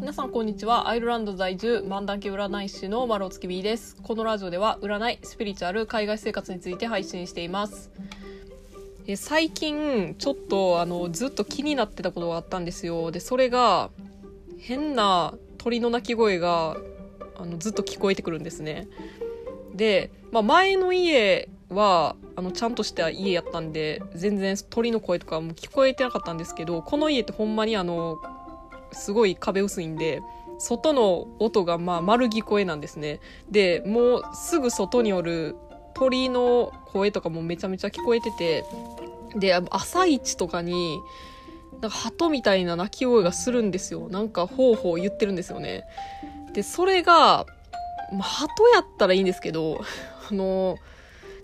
皆さんこんにちは。アイルランド在住漫談家占い師のマロツキビーです。このラジオでは占いスピリチュアル海外生活について配信しています。え最近ちょっとあのずっと気になってたことがあったんですよ。でそれが変な鳥の鳴き声があのずっと聞こえてくるんですね。で、まあ、前の家はあのちゃんとした家やったんで全然鳥の声とかも聞こえてなかったんですけどこの家ってほんまにあのすごい壁薄いんで外の音がまあ丸聞こえなんですね。でもうすぐ外におる鳥の声とかもめちゃめちゃ聞こえててで朝一とかになんか鳩みたいな鳴き声がするんですよ。なんかほうほう言ってるんですよね。でそれが、まあ、鳩やったらいいんですけど あの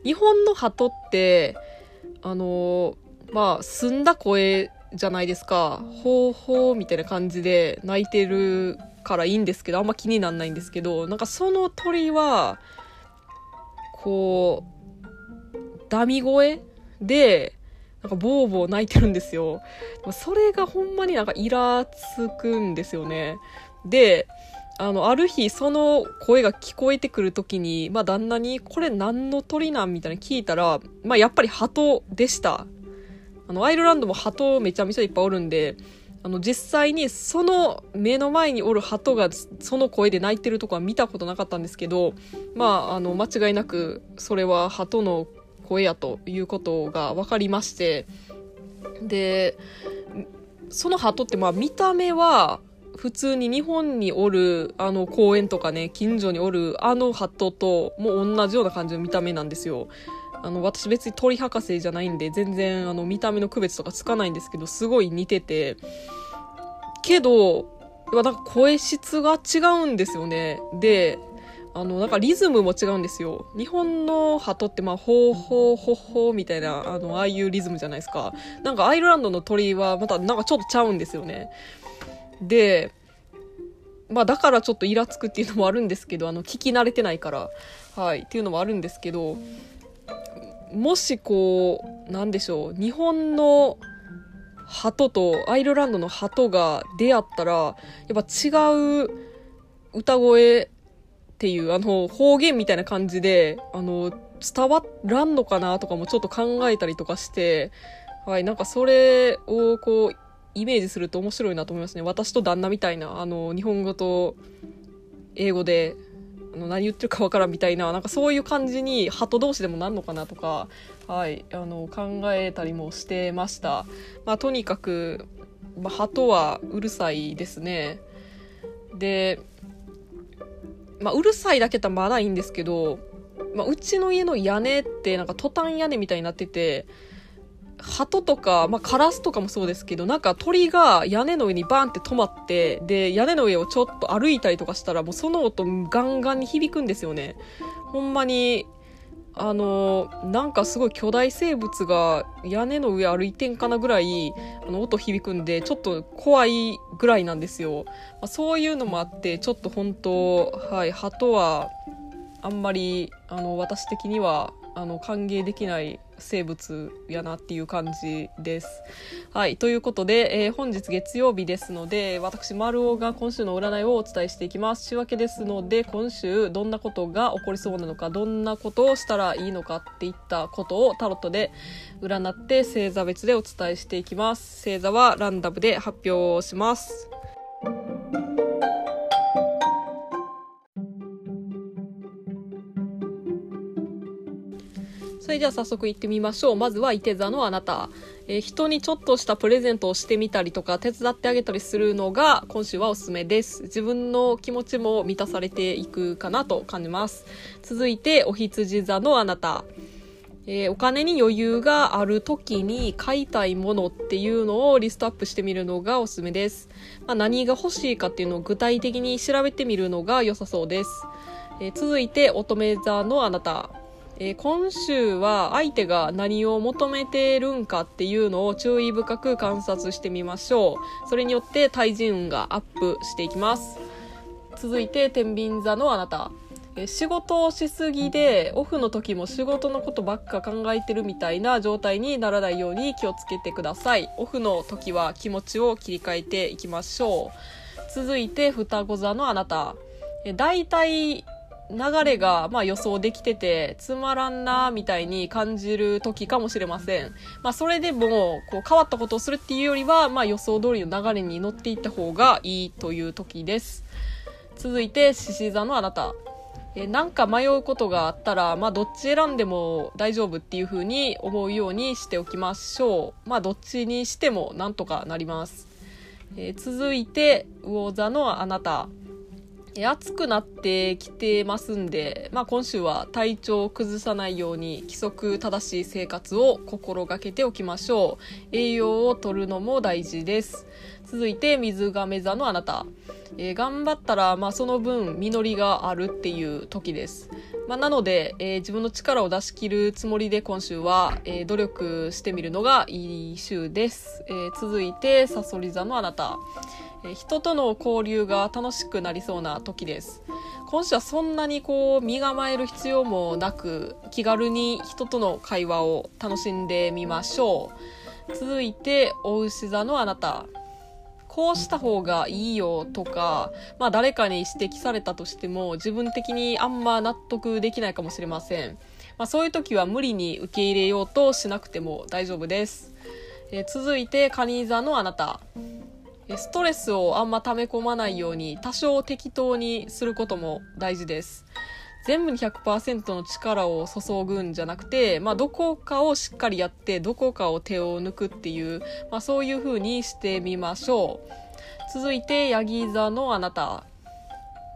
日本の鳩ってあのまあ澄んだ声じゃないですか。ほうほうみたいな感じで泣いてるからいいんですけど、あんま気になんないんですけど、なんかその鳥は、こう、ダミ声で、なんかボーボー泣いてるんですよ。それがほんまになんかイラつくんですよね。で、あの、ある日、その声が聞こえてくるときに、まあ、旦那に、これ何の鳥なんみたいな聞いたら、まあ、やっぱり鳩でした。あの、アイルランドも鳩めちゃめちゃいっぱいおるんで、あの、実際にその目の前におる鳩がその声で鳴いてるとこは見たことなかったんですけど、まあ、あの、間違いなくそれは鳩の声やということが分かりまして、で、その鳩ってまあ見た目は普通に日本におるあの公園とかね、近所におるあの鳩ともう同じような感じの見た目なんですよ。あの、私別に鳥博士じゃないんで、全然あの、見た目の区別とかつかないんですけど、すごい似てて、けど、なんか声質が違うんですよね。で、あの、なんかリズムも違うんですよ。日本の鳩って、まあ、ほうほうほほみたいな、あの、ああいうリズムじゃないですか。なんかアイルランドの鳥はまたなんかちょっとちゃうんですよね。で、まあだからちょっとイラつくっていうのもあるんですけど、あの、聞き慣れてないから、はい、っていうのもあるんですけど、もしこう、なんでしょう、日本の鳩とアイルランドの鳩が出会ったら、やっぱ違う歌声っていう、あの、方言みたいな感じで、あの、伝わらんのかなとかもちょっと考えたりとかして、はい、なんかそれをこう、イメージすると面白いなと思いますね。私と旦那みたいな、あの、日本語と英語での何言ってるかわからんみたいななんかそういう感じに鳩同士でもなんのかなとか、はい、あの考えたりもしてました、まあ、とにかく、まあ、鳩はうるさいですね。で、まあ、うるさいだけだまだいいんですけど、まあ、うちの家の屋根ってなんかトタン屋根みたいになってて鳩とか、まあ、カラスとかもそうですけど、なんか鳥が屋根の上にバーンって止まって、で、屋根の上をちょっと歩いたりとかしたら、もうその音ガンガンに響くんですよね。ほんまに、あの、なんかすごい巨大生物が屋根の上歩いてんかなぐらい、あの、音響くんで、ちょっと怖いぐらいなんですよ。まあ、そういうのもあって、ちょっと本当はい、鳩は、あんまり、あの、私的には、あの歓迎できない生物やなっていう感じです。はい。ということで、えー、本日月曜日ですので、私、丸尾が今週の占いをお伝えしていきます。週明けですので、今週どんなことが起こりそうなのか、どんなことをしたらいいのかっていったことをタロットで占って星座別でお伝えしていきます。星座はランダムで発表します。それでは早速行ってみましょう。まずは、いて座のあなた。えー、人にちょっとしたプレゼントをしてみたりとか、手伝ってあげたりするのが、今週はおすすめです。自分の気持ちも満たされていくかなと感じます。続いて、お羊座のあなた。えー、お金に余裕がある時に買いたいものっていうのをリストアップしてみるのがおすすめです。まあ、何が欲しいかっていうのを具体的に調べてみるのが良さそうです。えー、続いて、乙女座のあなた。えー、今週は相手が何を求めてるんかっていうのを注意深く観察してみましょう。それによって対人運がアップしていきます。続いて、天秤座のあなた。仕事をしすぎで、オフの時も仕事のことばっか考えてるみたいな状態にならないように気をつけてください。オフの時は気持ちを切り替えていきましょう。続いて双子座のあなたえ大体流れがま予想できててつまらんなみたいに感じる時かもしれません、まあ、それでもこう変わったことをするっていうよりは、まあ、予想通りの流れに乗っていった方がいいという時です続いて獅子座のあなたえなんか迷うことがあったら、まあ、どっち選んでも大丈夫っていう風に思うようにしておきましょう。まあ、どっちにしてもなんとかなります。え、続いて、魚座のあなた。暑くなってきてますんで、まあ、今週は体調を崩さないように規則正しい生活を心がけておきましょう。栄養をとるのも大事です。続いて水亀座のあなた、えー、頑張ったら、まあ、その分実りがあるっていう時です、まあ、なので、えー、自分の力を出し切るつもりで今週は、えー、努力してみるのがいい週です、え続いてさそり座のあなた。人との交流が楽しくなりそうな時です今週はそんなにこう身構える必要もなく気軽に人との会話を楽しんでみましょう続いてお牛座のあなたこうした方がいいよとか、まあ誰かに指摘されたとしても自分的にあんま納得できないかもしれません。まあそういう時は無理に受け入れようとしなくても大丈夫です。え、続いて、カニ座のあなた。ストレスをあんま溜め込まないように多少適当にすることも大事です。全部に100%の力を注ぐんじゃなくて、まあ、どこかをしっかりやってどこかを手を抜くっていう、まあ、そういう風にしてみましょう。続いてヤギ座のあなた。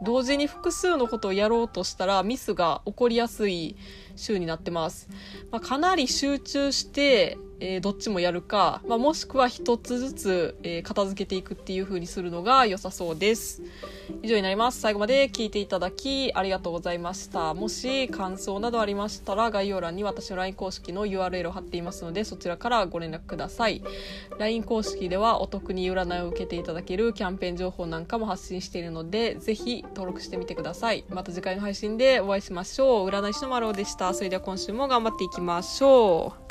同時に複数のことをやろうとしたらミスが起こりやすい週になってます、まあ、かなり集中してえー、どっちもやるか、まあ、もしくは一つずつ、えー、片付けていくっていう風にするのが良さそうです。以上になります。最後まで聞いていただきありがとうございました。もし感想などありましたら概要欄に私の LINE 公式の URL を貼っていますのでそちらからご連絡ください。LINE 公式ではお得に占いを受けていただけるキャンペーン情報なんかも発信しているのでぜひ登録してみてください。また次回の配信でお会いしましょう。占い師の丸尾でした。それでは今週も頑張っていきましょう。